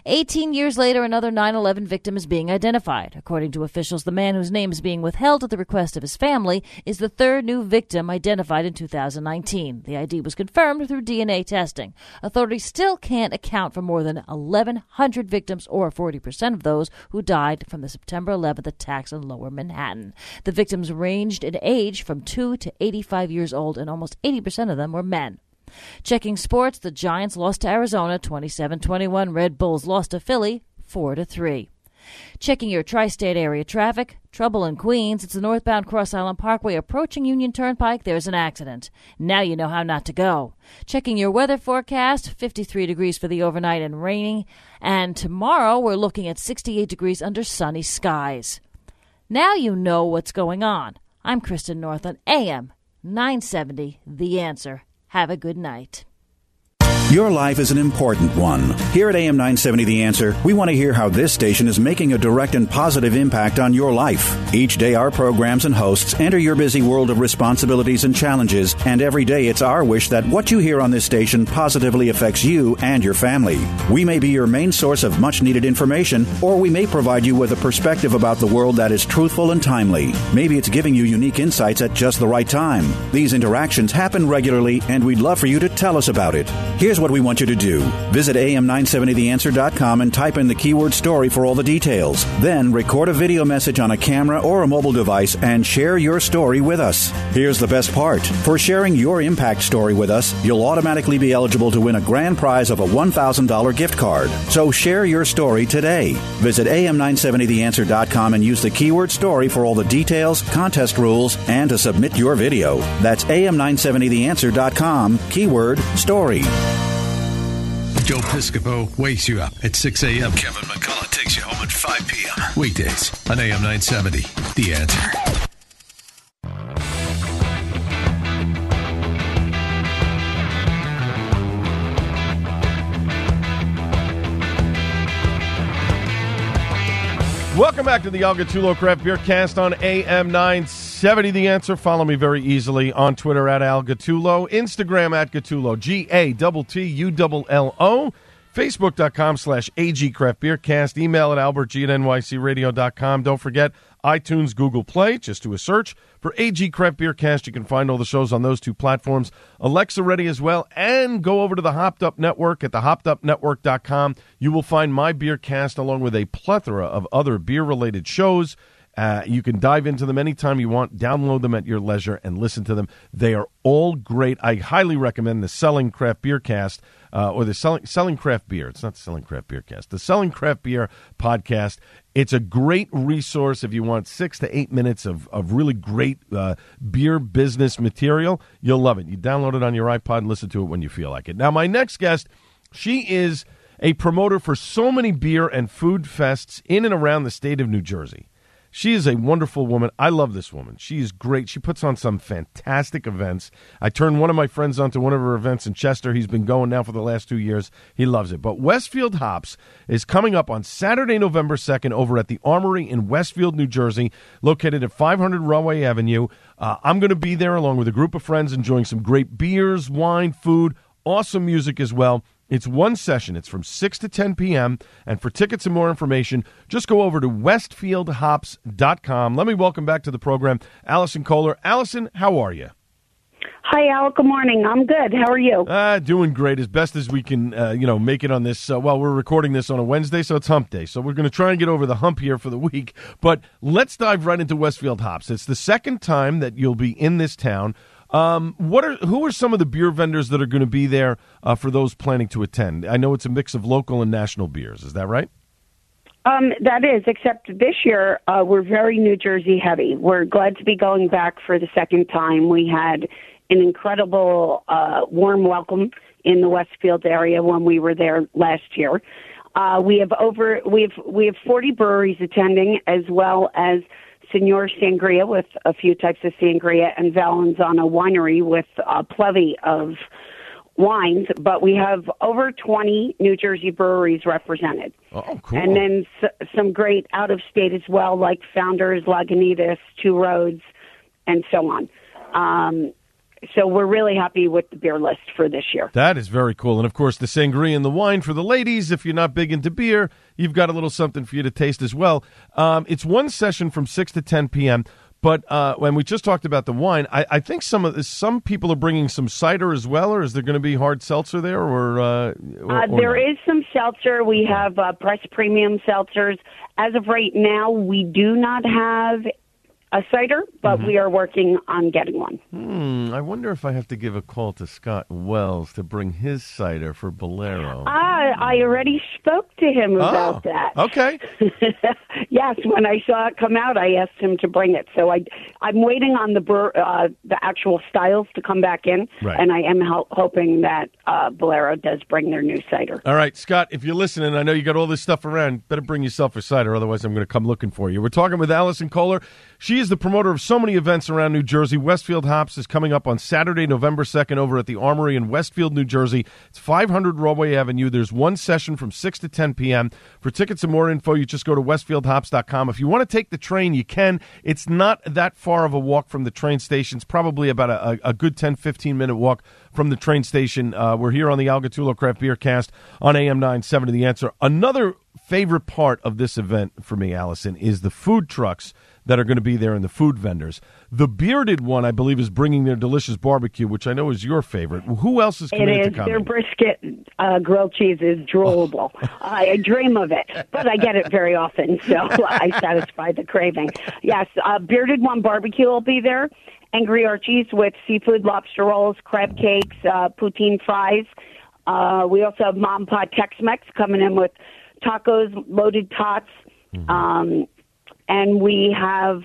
18 years later, another 9 11 victim is being identified. According to officials, the man whose name is being withheld at the request of his family is the third new victim identified in 2019. The ID was confirmed through DNA testing. Authorities still can't account for more than 1,100 victims, or 40% of those who died from the September 11th attacks in lower Manhattan. The victims ranged in age from 2 to 85 years old, and almost 80% of them were men. Checking sports, the Giants lost to Arizona 27-21. Red Bulls lost to Philly 4 to 3. Checking your tri-state area traffic. Trouble in Queens. It's the northbound Cross Island Parkway approaching Union Turnpike. There's an accident. Now you know how not to go. Checking your weather forecast. 53 degrees for the overnight and raining. And tomorrow we're looking at 68 degrees under sunny skies. Now you know what's going on. I'm Kristen North on AM 970 The Answer. Have a good night.
Your life is an important one. Here at AM 970 The Answer, we want to hear how this station is making a direct and positive impact on your life. Each day, our programs and hosts enter your busy world of responsibilities and challenges, and every day it's our wish that what you hear on this station positively affects you and your family. We may be your main source of much needed information, or we may provide you with a perspective about the world that is truthful and timely. Maybe it's giving you unique insights at just the right time. These interactions happen regularly, and we'd love for you to tell us about it. Here's what we want you to do. Visit am970theanswer.com and type in the keyword story for all the details. Then record a video message on a camera or a mobile device and share your story with us. Here's the best part. For sharing your impact story with us, you'll automatically be eligible to win a grand prize of a $1,000 gift card. So share your story today. Visit am970theanswer.com and use the keyword story for all the details, contest rules, and to submit your video. That's am970theanswer.com, keyword story.
Joe Piscopo wakes you up at 6 a.m. Kevin McCullough takes you home at 5 p.m. Weekdays on AM 970. The answer.
Welcome back to the Al Gattullo Craft Beer Cast on AM 970. The answer. Follow me very easily on Twitter at Al Gattullo, Instagram at Gattullo, G A T T U L L O, Facebook.com slash AG Craft Beer Cast, email at albertg at nycradio.com. Don't forget iTunes, Google Play. Just do a search for AG Craft Beer Cast. You can find all the shows on those two platforms. Alexa ready as well. And go over to the Hopped Up Network at thehoppedupnetwork.com. You will find my beer cast along with a plethora of other beer related shows. Uh, you can dive into them anytime you want, download them at your leisure, and listen to them. They are all great. I highly recommend the Selling Craft Beer Cast uh, or the Selling, Selling Craft Beer. It's not the Selling Craft Beer Cast, the Selling Craft Beer podcast. It's a great resource if you want six to eight minutes of, of really great uh, beer business material. You'll love it. You download it on your iPod and listen to it when you feel like it. Now, my next guest, she is a promoter for so many beer and food fests in and around the state of New Jersey. She is a wonderful woman. I love this woman. She is great. She puts on some fantastic events. I turned one of my friends onto one of her events in Chester. He's been going now for the last two years. He loves it. But Westfield Hops is coming up on Saturday, November 2nd over at the Armory in Westfield, New Jersey, located at 500 Rahway Avenue. Uh, I'm going to be there along with a group of friends enjoying some great beers, wine, food, awesome music as well. It's one session. It's from 6 to 10 p.m. And for tickets and more information, just go over to westfieldhops.com. Let me welcome back to the program Allison Kohler. Allison, how are you?
Hi, Al. Good morning. I'm good. How are you?
Uh, doing great, as best as we can, uh, you know, make it on this. Uh, well, we're recording this on a Wednesday, so it's hump day. So we're going to try and get over the hump here for the week. But let's dive right into Westfield Hops. It's the second time that you'll be in this town. Um, what are who are some of the beer vendors that are going to be there uh, for those planning to attend? I know it's a mix of local and national beers. Is that right?
Um, that is, except this year uh, we're very New Jersey heavy. We're glad to be going back for the second time. We had an incredible uh, warm welcome in the Westfield area when we were there last year. Uh, we have over we have we have 40 breweries attending, as well as Senor Sangria with a few types of sangria, and Valenzano Winery with a plenty of wines. But we have over 20 New Jersey breweries represented.
Oh, cool.
And then s- some great out of state as well, like Founders, Lagunitas, Two Roads, and so on. Um, so we're really happy with the beer list for this year.
That is very cool. And of course, the sangria and the wine for the ladies. If you're not big into beer, you've got a little something for you to taste as well. Um, it's one session from 6 to 10 p.m. But uh, when we just talked about the wine, I, I think some of the, some people are bringing some cider as well, or is there going to be hard seltzer there, or, uh, or,
Uh, there is some seltzer. We have uh, press premium seltzers. As of right now, we do not have a cider, but
Mm-hmm.
we are working on getting one.
Hmm, I wonder if I have to give a call to Scott Wells to bring his cider for Bolero.
Ah, I already spoke to him about
Oh,
that.
okay.
yes, when I saw it come out, I asked him to bring it. So I, I'm waiting on the bur- uh, the actual styles to come back in,
Right.
and I am ho- hoping that uh, Bolero does bring their new cider.
All right, Scott, if you're listening, I know you got all this stuff around. Better bring yourself a cider, otherwise I'm going to come looking for you. We're talking with Allison Kohler. She is the promoter of so many events around New Jersey. Westfield Hops is coming up on Saturday, November 2nd, over at the Armory in Westfield, New Jersey. It's 500 Rahway Avenue. There's one session from 6 to 10 p.m. For tickets and more info, you just go to westfieldhops.com. If you want to take the train, you can. It's not that far of a walk from the train station. It's probably about a, a, good 10, 15 minute walk from the train station. Uh, we're here on the Al Gattullo Craft Beer Cast on AM 970 The Answer. Another favorite part of this event for me, Allison, is the food trucks that are going to be there and the food vendors. The bearded one, I believe, is bringing their delicious barbecue, which I know is your favorite. Who else is
It
coming
is.
to come?
Their brisket uh, grilled cheese is droolable. I, dream of it, but I get it very often, so I satisfy the craving. Yes, uh, Bearded One Barbecue will be there. Angry Archie's with seafood, lobster rolls, crab cakes, uh, poutine fries. Uh, we also have Mom Pot Tex-Mex coming in with tacos, loaded tots, um, and we have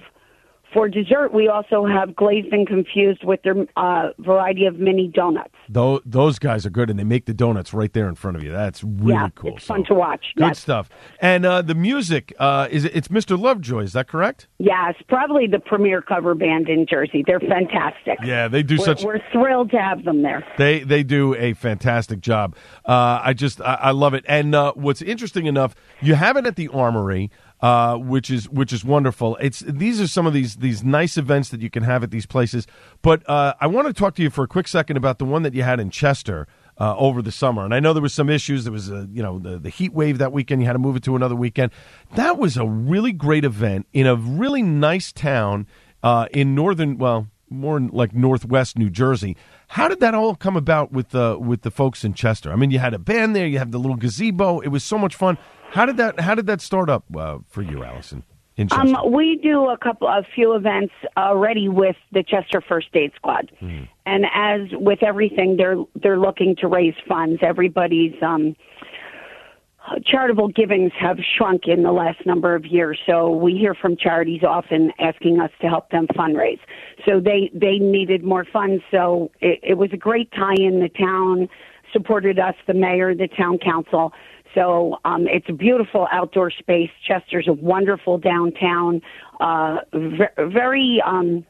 For dessert, we also have glazed and confused with their uh, variety of mini donuts.
Those, those guys are good, and they make the donuts right there in front of you. That's really
yeah,
cool.
It's fun to watch.
Good
yes.
stuff. And uh, the music uh, is it, it's Mr. Lovejoy. Is that correct?
Yes, probably the premier cover band in Jersey. They're fantastic.
Yeah, they do
we're,
such.
We're thrilled to have them there.
They they do a fantastic job. Uh, I just I, I love it. And uh, what's interesting enough, you have it at the Armory. Uh, which is which is wonderful. It's these are some of these these nice events that you can have at these places. But uh, I want to talk to you for a quick second about the one that you had in Chester. Uh, over the summer, and I know there was some issues. There was a you know the, the heat wave that weekend. You had to move it to another weekend. That was a really great event in a really nice town uh, in northern, well, more like northwest New Jersey. How did that all come about with the with the folks in Chester? I mean, you had a band there, you had the little gazebo. It was so much fun. How did that How did that start up uh, for you, Allison?
Um, we do a couple, a few events already with the Chester First Aid Squad,
Hmm.
and as with everything, they're they're looking to raise funds. Everybody's um, charitable givings have shrunk in the last number of years, so we hear from charities often asking us to help them fundraise. So they they needed more funds, so it, it was a great tie-in. The town supported us, the mayor, the town council. So um, it's a beautiful outdoor space. Chester's a wonderful downtown, uh, ve- very um,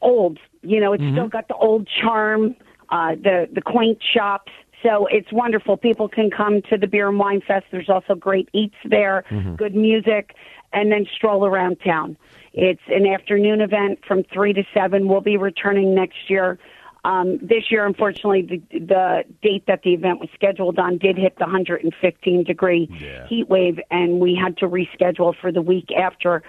old. You know, it's still got the old charm, uh, the the quaint shops. So it's wonderful. People can come to the Beer and Wine Fest. There's also great eats there, good music, and then stroll around town. It's an afternoon event from three to seven. We'll be returning next year. Um, this year, unfortunately, the, the date that the event was scheduled on did hit the 115 degree heat wave, and we had to reschedule for the week after,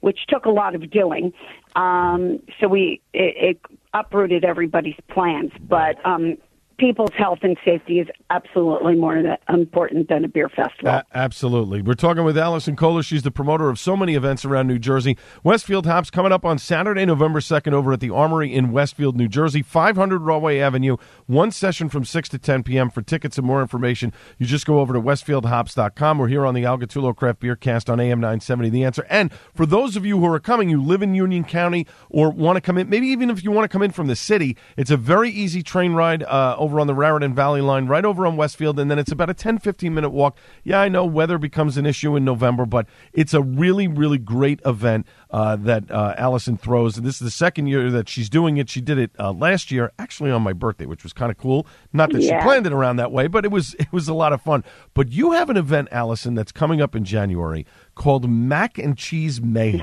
which took a lot of doing. Um, so we it, it uprooted everybody's plans, but um, people's health and safety is absolutely more important than a beer festival.
A- absolutely. We're talking with Allison Kohler. She's the promoter of so many events around New Jersey. Westfield Hops coming up on Saturday, November 2nd over at the Armory in Westfield, New Jersey, 500 Rahway Avenue. One session from 6 to 10 p.m. For tickets and more information, you just go over to westfieldhops.com. We're here on the Al Gattullo Craft Beer Cast on AM 970 The Answer. And for those of you who are coming, you live in Union County or want to come in, maybe even if you want to come in from the city, it's a very easy train ride uh, over on the Raritan Valley line, right over on Westfield, and then it's about a 10, 15 minute walk. Yeah, I know weather becomes an issue in November, but it's a really, really great event uh, that uh, Allison throws. And this is the second year that she's doing it. She did it uh, last year, actually on my birthday, which was kind of cool. Not that
Yeah.
she planned it around that way, but it was it was a lot of fun. But you have an event, Allison, that's coming up in January called Mac and Cheese Mayhem.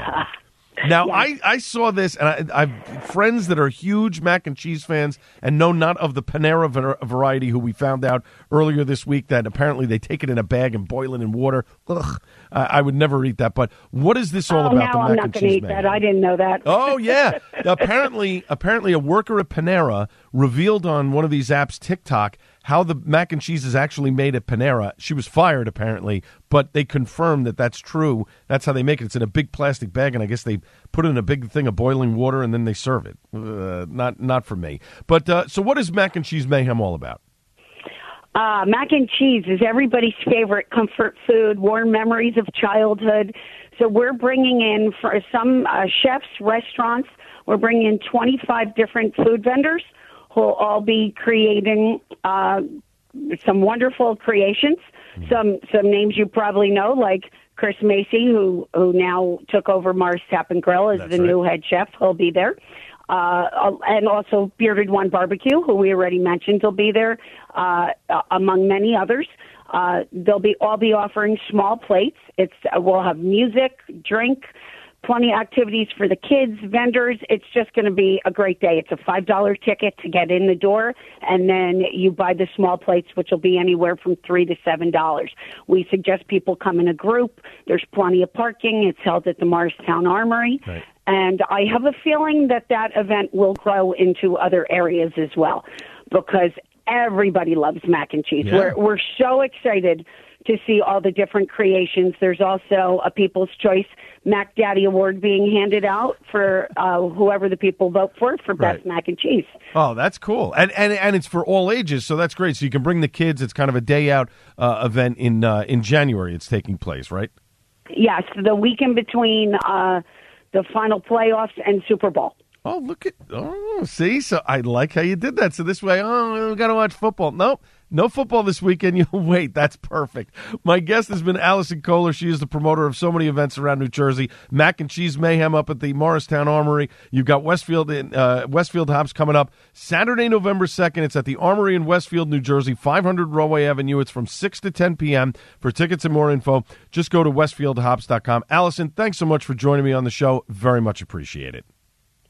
Now I, I saw this and I, I've friends that are huge mac and cheese fans and know not of the Panera var- variety who we found out earlier this week that apparently they take it in a bag and boil it in water. Ugh, I, I would never eat that. But what is this all
oh,
about?
now
the
I'm not going to eat that. I didn't know that.
Oh yeah. apparently, apparently, a worker at Panera revealed on one of these apps, TikTok, how the mac and cheese is actually made at Panera. She was fired apparently, but they confirmed that that's true. That's how they make it. It's in a big plastic bag, and I guess they put it in a big thing of boiling water, and then they serve it. Uh, not not for me. But uh, so, what is mac and cheese mayhem all about?
Uh, mac and cheese is everybody's favorite comfort food, warm memories of childhood. So we're bringing in for some uh, chefs, restaurants. We're bringing in 25 different food vendors who'll all be creating uh, some wonderful creations. Some some names you probably know, like Chris Macy, who who now took over Mars Tap and Grill as
That's
the
right.
new head chef. He'll be there. Uh, and also Bearded One Barbecue, who we already mentioned, will be there, uh, among many others. Uh, they'll be all be offering small plates. It's uh, we'll have music, drink, plenty of activities for the kids, vendors. It's just going to be a great day. It's a five dollar ticket to get in the door, and then you buy the small plates, which will be anywhere from three to seven dollars. We suggest people come in a group. There's plenty of parking. It's held at the Morristown Armory.
Right.
And I have a feeling that that event will grow into other areas as well because everybody loves mac and cheese.
Yeah.
We're, we're so excited to see all the different creations. There's also a People's Choice Mac Daddy Award being handed out for uh, whoever the people vote for for best
Right.
mac and cheese.
Oh, that's cool, and and and it's for all ages, so that's great. So you can bring the kids. It's kind of a day out uh, event in uh, in January. It's taking place, right?
Yes, the weekend between uh, the final playoffs and Super Bowl.
Oh, look at oh, see, so I like how you did that. So this way, oh, we got to watch football. Nope, no football this weekend. You'll wait. That's perfect. My guest has been Allison Kohler. She is the promoter of so many events around New Jersey. Mac and Cheese Mayhem up at the Morristown Armory. You've got Westfield in uh, Westfield Hops coming up Saturday, November second. It's at the Armory in Westfield, New Jersey, 500 Rahway Avenue. It's from six to 10 p.m. For tickets and more info, just go to westfieldhops.com. Allison, thanks so much for joining me on the show. Very much appreciate it.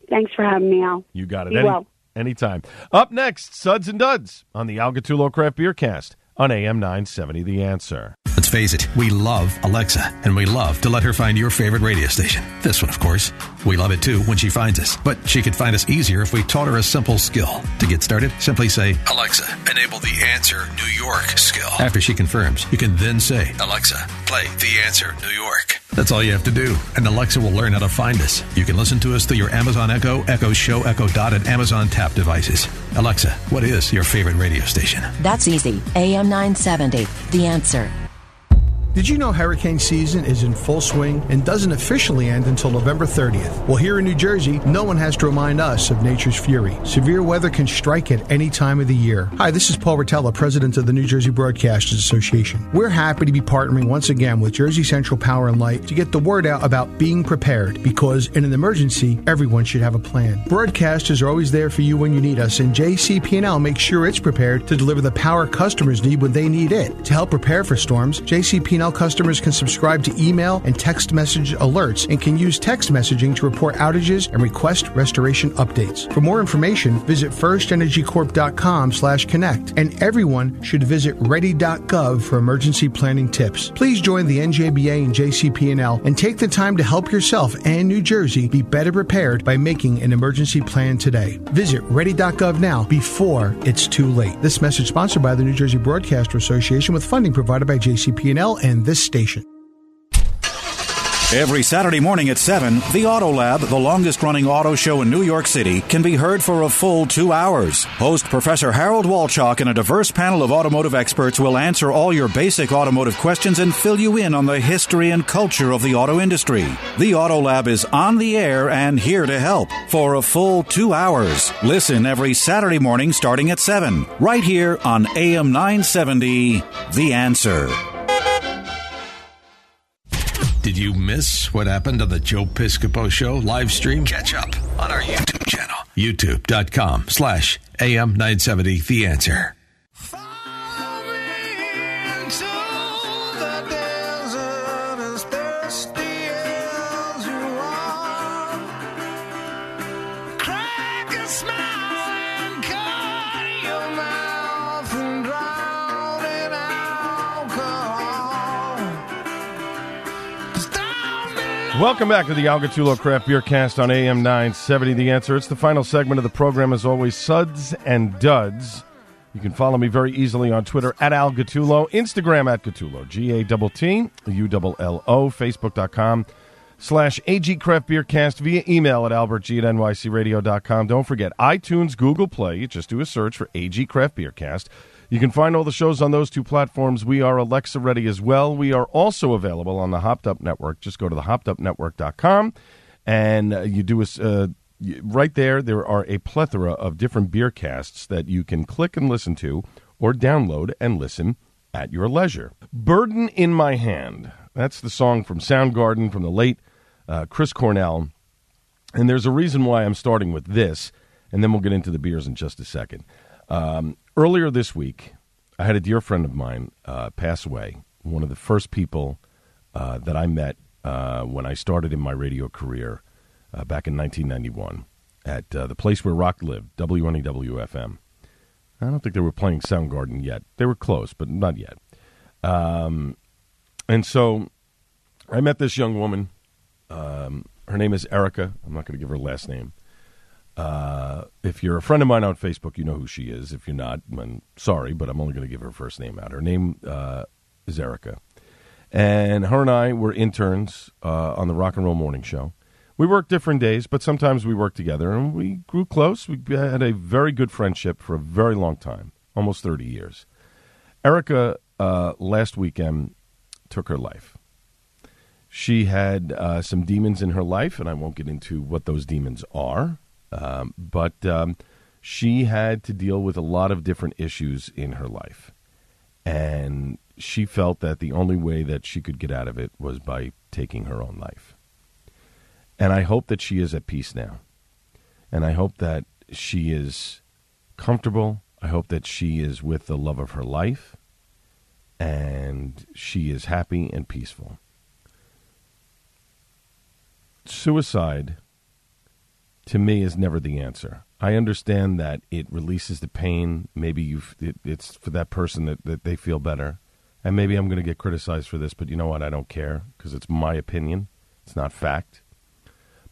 Thanks for having me, Al.
You got it.
Be
Any-
well.
Anytime. Up next, Suds and Duds on the Al Gattullo Craft Beer Cast on AM 970 The Answer.
Let's face it, we love Alexa, and we love to let her find your favorite radio station. This one, of course. We love it too when she finds us, but she could find us easier if we taught her a simple skill. To get started, simply say, Alexa, enable the Answer New York skill. After she confirms, you can then say, Alexa, play The Answer New York. That's all you have to do, and Alexa will learn how to find us. You can listen to us through your Amazon Echo, Echo Show, Echo Dot, and Amazon Tap devices. Alexa, what is your favorite radio station?
That's easy. AM 970. The answer.
Did you know hurricane season is in full swing and doesn't officially end until November 30th? Well, here in New Jersey, no one has to remind us of nature's fury. Severe weather can strike at any time of the year. Hi, this is Paul Rotella, president of the New Jersey Broadcasters Association. We're happy to be partnering once again with Jersey Central Power and Light to get the word out about being prepared because in an emergency, everyone should have a plan. Broadcasters are always there for you when you need us, and JCP&L makes sure it's prepared to deliver the power customers need when they need it. To help prepare for storms, Customers can subscribe to email and text message alerts and can use text messaging to report outages and request restoration updates. For more information, visit firstenergycorp.com slash connect. And everyone should visit ready.gov for emergency planning tips. Please join the NJBA and JCP&L take the time to help yourself and New Jersey be better prepared by making an emergency plan today. Visit ready.gov now before it's too late. This message sponsored by the New Jersey Broadcaster Association with funding provided by JCP&L and this station.
Every Saturday morning at 7, the Auto Lab, the longest running auto show in New York City, can be heard for a full two hours. Host Professor Harold Walchalk and a diverse panel of automotive experts will answer all your basic automotive questions and fill you in on the history and culture of the auto industry. The Auto Lab is on the air and here to help for a full two hours. Listen every Saturday morning starting at 7, right here on AM 970, The Answer.
Did you miss what happened on the Joe Piscopo Show live stream? Catch up on our YouTube channel, youtube.com slash AM 970 The Answer.
Welcome back to the Al Gattullo Craft Beer Cast on AM 970. The answer. It's the final segment of the program, as always, Suds and Duds. You can follow me very easily on Twitter at Al Gattullo, Instagram at Gattullo, G A T T U L L O, Facebook.com slash AG Craft Beer Cast via email at albertg at nycradio.com. Don't forget iTunes, Google Play. You just do a search for AG Craft Beer Cast. You can find all the shows on those two platforms. We are Alexa ready as well. We are also available on the Hopped Up Network. Just go to the hoppedupnetwork.com and uh, you do a, uh, right there. There are a plethora of different beer casts that you can click and listen to or download and listen at your leisure. Burden in My Hand. That's the song from Soundgarden from the late uh, Chris Cornell. And there's a reason why I'm starting with this, and then we'll get into the beers in just a second. Um, earlier this week, I had a dear friend of mine uh, pass away. One of the first people uh, that I met uh, when I started in my radio career uh, back in 1991 at uh, the place where rock lived, WNEW FM. I don't think they were playing Soundgarden yet. They were close, but not yet. Um, and so I met this young woman. Um, her name is Erica. I'm not going to give her last name. Uh, if you're a friend of mine on Facebook, you know who she is. If you're not, I'm sorry, but I'm only going to give her first name out. Her name uh, is Erica. And her and I were interns uh, on the Rock and Roll Morning Show. We worked different days, but sometimes we worked together, and we grew close. We had a very good friendship for a very long time, almost 30 years. Erica, uh, last weekend, took her life. She had uh, some demons in her life, and I won't get into what those demons are, um, but um, she had to deal with a lot of different issues in her life. And she felt that the only way that she could get out of it was by taking her own life. And I hope that she is at peace now. And I hope that she is comfortable. I hope that she is with the love of her life and she is happy and peaceful. Suicide, to me, is never the answer. I understand that it releases the pain. Maybe you it, it's for that person that, that they feel better. And maybe I'm going to get criticized for this, but you know what? I don't care because it's my opinion. It's not fact.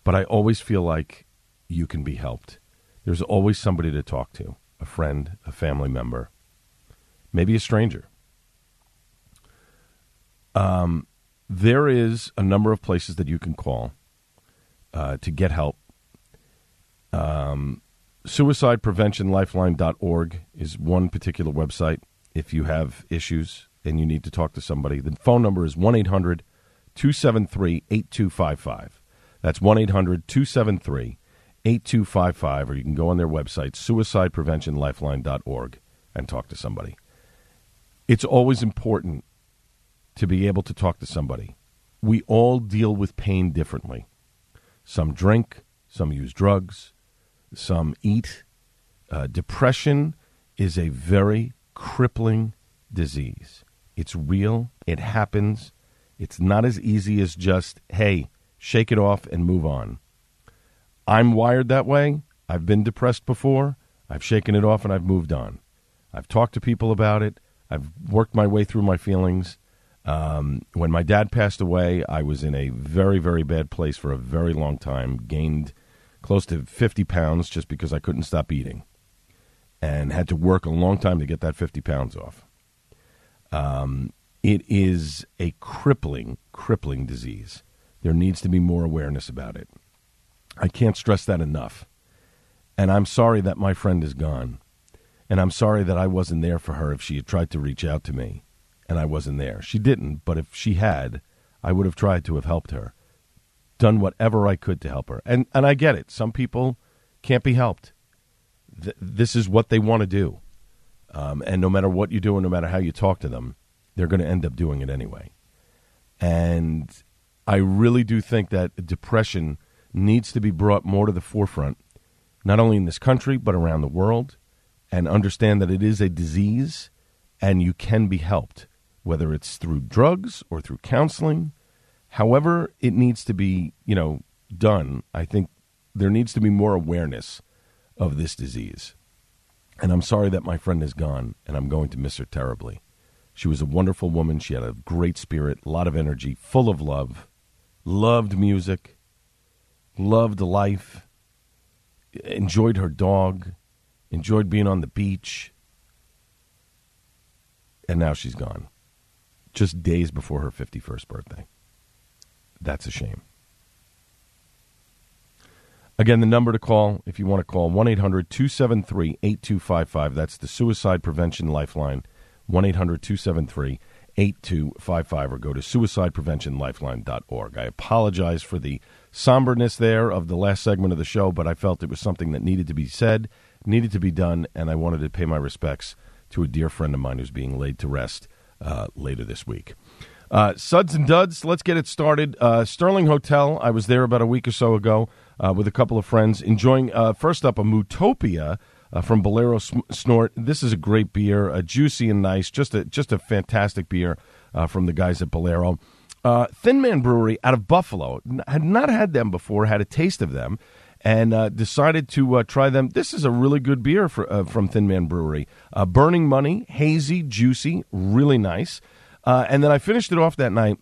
But I always feel like you can be helped. There's always somebody to talk to a friend, a family member, maybe a stranger. Um, there is a number of places that you can call uh, to get help. Um, suicidepreventionlifeline.org is one particular website. If you have issues and you need to talk to somebody, the phone number is 1 800 273 8255. That's 1 800 273 8255, or you can go on their website, suicidepreventionlifeline.org, and talk to somebody. It's always important to be able to talk to somebody. We all deal with pain differently. Some drink, some use drugs, some eat. Uh, depression is a very crippling disease. It's real, it happens. It's not as easy as just, hey, shake it off and move on. I'm wired that way. I've been depressed before. I've shaken it off and I've moved on. I've talked to people about it. I've worked my way through my feelings. Um, when my dad passed away, I was in a very, very bad place for a very long time. Gained close to 50 pounds just because I couldn't stop eating and had to work a long time to get that 50 pounds off. Um, it is a crippling, crippling disease. There needs to be more awareness about it. I can't stress that enough. And I'm sorry that my friend is gone. And I'm sorry that I wasn't there for her if she had tried to reach out to me and I wasn't there. She didn't, but if she had, I would have tried to have helped her, done whatever I could to help her. And and I get it. Some people can't be helped. Th- this is what they want to do, um, and no matter what you do and no matter how you talk to them, they're going to end up doing it anyway. And I really do think that depression needs to be brought more to the forefront, not only in this country but around the world, and understand that it is a disease and you can be helped whether it's through drugs or through counseling, however it needs to be, you know, done, I think there needs to be more awareness of this disease. And I'm sorry that my friend is gone, and I'm going to miss her terribly. She was a wonderful woman. She had a great spirit, a lot of energy, full of love, loved music, loved life, enjoyed her dog, enjoyed being on the beach. And now she's gone just days before her 51st birthday. That's a shame. Again, the number to call if you want to call 1 800 273 8255. That's the Suicide Prevention Lifeline. 1 800 273 8255 or go to suicidepreventionlifeline.org. I apologize for the somberness there of the last segment of the show, but I felt it was something that needed to be said, needed to be done, and I wanted to pay my respects to a dear friend of mine who's being laid to rest uh, later this week. Uh, Suds and Duds, let's get it started. Uh, Sterling Hotel, I was there about a week or so ago uh, with a couple of friends, enjoying, uh, first up, a Mootopia uh, from Bolero Snort. This is a great beer, uh, juicy and nice, just a, just a fantastic beer from the guys at Bolero. Thin Man Brewery out of Buffalo. Had not had them before, had a taste of them and uh, decided to uh, try them. This is a really good beer for, uh, from Thin Man Brewery. Uh, Burning Money, hazy, juicy, really nice. Uh, and then I finished it off that night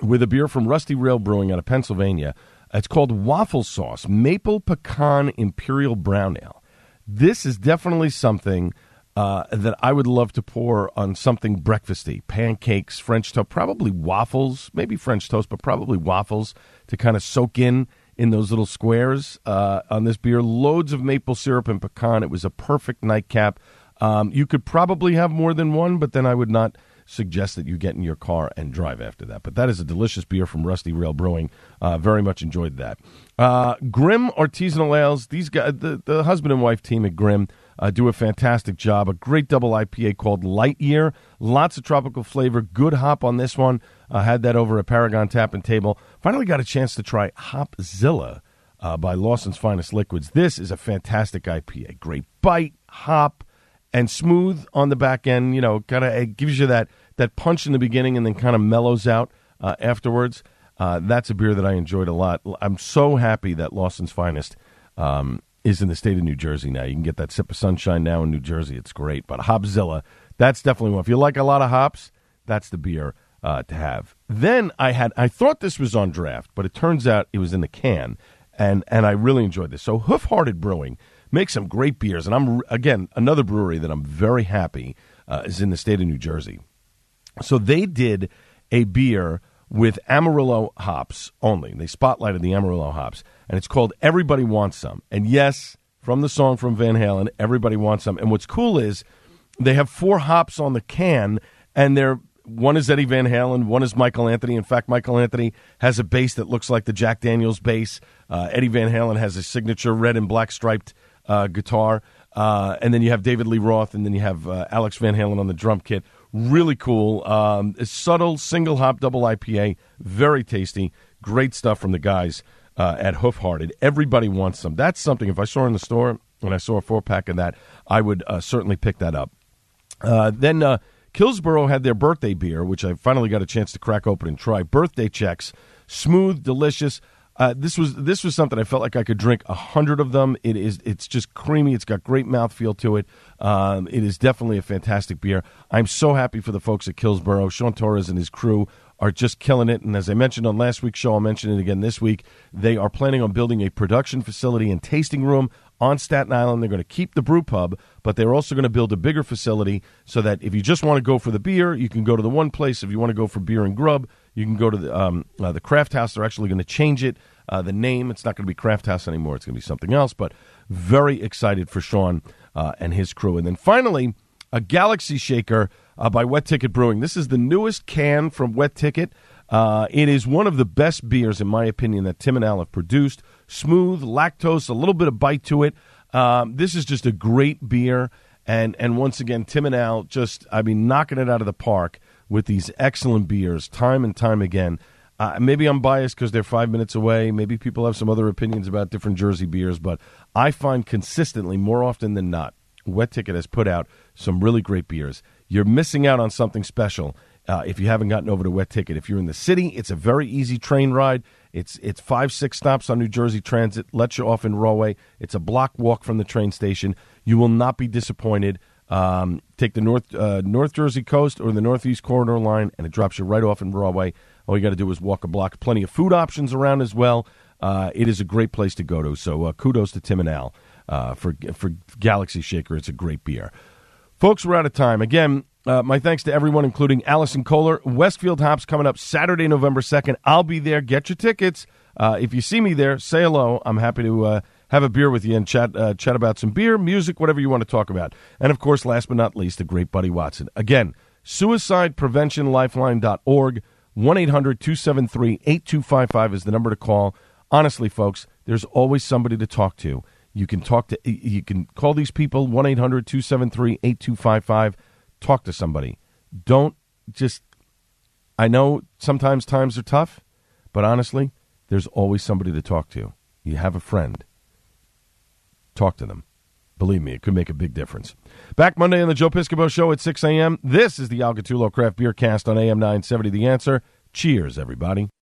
with a beer from Rusty Rail Brewing out of Pennsylvania. It's called Waffle Sauce Maple Pecan Imperial Brown Ale. This is definitely something uh, that I would love to pour on something breakfasty pancakes, French toast, probably waffles, maybe French toast, but probably waffles to kind of soak in in those little squares uh, on this beer. Loads of maple syrup and pecan. It was a perfect nightcap. Um, you could probably have more than one, but then I would not suggest that you get in your car and drive after that. But that is a delicious beer from Rusty Rail Brewing. Uh, very much enjoyed that. Uh, Grimm Artisanal Ales. These guys, the, the husband and wife team at Grimm. Uh, do a fantastic job. A great double IPA called Light Year. Lots of tropical flavor. Good hop on this one. Uh, had that over at Paragon Tap and Table. Finally got a chance to try Hopzilla uh, by Lawson's Finest Liquids. This is a fantastic IPA. Great bite, hop, and smooth on the back end. You know, kind of it gives you that that punch in the beginning and then kind of mellows out uh, afterwards. Uh, that's a beer that I enjoyed a lot. I'm so happy that Lawson's Finest um, is in the state of New Jersey now. You can get that sip of sunshine now in New Jersey. It's great. But Hopzilla, that's definitely one. If you like a lot of hops, that's the beer uh, to have. Then I had I thought this was on draft, but it turns out it was in the can, and and I really enjoyed this. So Hoof Hearted Brewing makes some great beers, and I'm again another brewery that I'm very happy uh, is in the state of New Jersey. So they did a beer with Amarillo hops only. They spotlighted the Amarillo hops, and it's called Everybody Wants Some. And yes, from the song from Van Halen, Everybody Wants Some. And what's cool is they have four hops on the can, and they're one is Eddie Van Halen, one is Michael Anthony. In fact, Michael Anthony has a bass that looks like the Jack Daniels bass. Uh, Eddie Van Halen has a signature red and black striped uh, guitar. Uh, and then you have David Lee Roth, and then you have uh, Alex Van Halen on the drum kit. Really cool. Um, subtle single hop double IPA, very tasty. Great stuff from the guys uh, at Hoof Hearted. Everybody wants some. That's something. If I saw in the store and I saw a four pack of that, I would uh, certainly pick that up. Uh, then Kills Boro had their birthday beer, which I finally got a chance to crack open and try. Birthday checks. smooth, delicious. Uh, this was this was something I felt like I could drink a hundred of them. It is it's just creamy. It's got great mouthfeel to it. Um, it is definitely a fantastic beer. I'm so happy for the folks at Kills Boro. Sean Torres and his crew are just killing it. And as I mentioned on last week's show, I'll mention it again this week. They are planning on building a production facility and tasting room on Staten Island. They're going to keep the brew pub, but they're also going to build a bigger facility so that if you just want to go for the beer, you can go to the one place. If you want to go for beer and grub, you can go to the um, uh, the Craft House. They're actually going to change it. Uh, the name it's not going to be Craft House anymore. It's going to be something else. But very excited for Sean uh, and his crew. And then finally, a Galaxy Shaker uh, by Wet Ticket Brewing. This is the newest can from Wet Ticket. Uh, it is one of the best beers, in my opinion, that Tim and Al have produced. Smooth, lactose, a little bit of bite to it. Um, this is just a great beer. And, and once again, Tim and Al just, I mean, knocking it out of the park with these excellent beers time and time again. Uh, maybe I'm biased because they're five minutes away. Maybe people have some other opinions about different Jersey beers, but I find consistently, more often than not, Wet Ticket has put out some really great beers. You're missing out on something special uh, if you haven't gotten over to Wet Ticket. If you're in the city, it's a very easy train ride. It's it's five six stops on New Jersey Transit. Lets you off in Rahway. It's a block walk from the train station. You will not be disappointed. Um, take the North uh, North Jersey coast or the Northeast Corridor line, and it drops you right off in Rahway. All you got to do is walk a block. Plenty of food options around as well. Uh, it is a great place to go to. So uh, kudos to Tim and Al uh, for for Galaxy Shaker. It's a great beer. Folks, we're out of time. Again, uh, my thanks to everyone, including Allison Kohler. Westfield Hops coming up Saturday, November 2nd. I'll be there. Get your tickets. Uh, if you see me there, say hello. I'm happy to uh, have a beer with you and chat, uh, chat about some beer, music, whatever you want to talk about. And of course, last but not least, the great Buddy Watson. Again, suicidepreventionlifeline.org. 1 800 273 8255 is the number to call. Honestly, folks, there's always somebody to talk to. You can talk to you can call these people 1-800-273-8255. Talk to somebody. Don't just I know sometimes times are tough, but honestly, there's always somebody to talk to. You have a friend. Talk to them. Believe me, it could make a big difference. Back Monday on the Joe Piscopo Show at 6 a.m. This is the Al Gattullo Craft Beer Cast on AM 970 The Answer. Cheers, everybody.